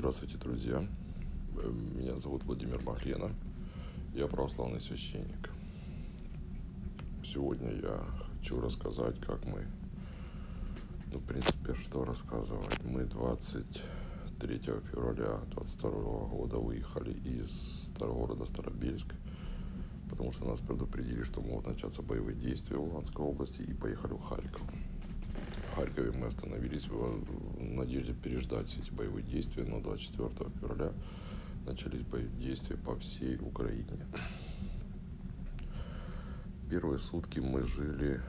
Здравствуйте, друзья. Э, Меня зовут Владимир Махлена. Я православный священник. Сегодня я хочу рассказать, как мы, ну, в принципе, что рассказывать. Мы 23 февраля 22 года выехали из города Старобельск, потому что нас предупредили, что могут начаться боевые действия в Луганской области, и поехали в Харьков. Мы остановились в надежде переждать эти боевые действия, но 24 февраля начались боевые действия по всей Украине. Первые сутки мы жили,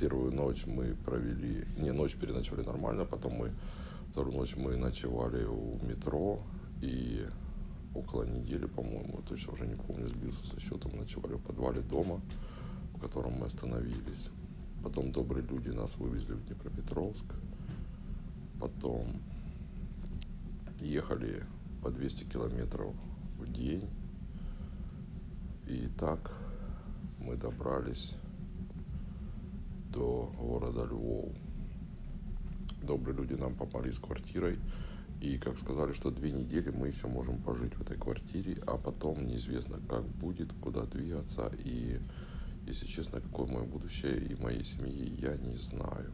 первую ночь мы провели, не, ночь переночевали нормально, потом мы, вторую ночь мы ночевали у метро, и около недели, по-моему, точно уже не помню, сбился со счетом, ночевали в подвале дома, в котором мы остановились. Потом добрые люди нас вывезли в Днепропетровск. Потом ехали по 200 километров в день. И так мы добрались до города Львов. Добрые люди нам помогли с квартирой. И как сказали, что две недели мы еще можем пожить в этой квартире, а потом неизвестно, как будет, куда двигаться. И если честно, какое мое будущее и моей семьи, я не знаю.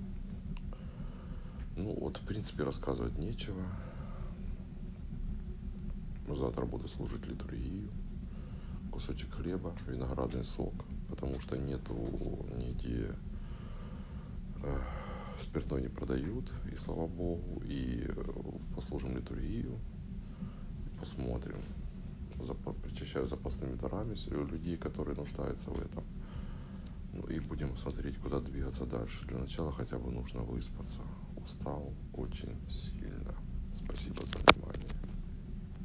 Ну вот, в принципе, рассказывать нечего. Завтра буду служить литургию. Кусочек хлеба, виноградный сок, потому что нету нигде э, спиртной не продают, и слава богу, и послужим литургию, и посмотрим. Запа- причащаю запасными дарами людей, которые нуждаются в этом. Ну и будем смотреть, куда двигаться дальше. Для начала хотя бы нужно выспаться. Устал очень сильно.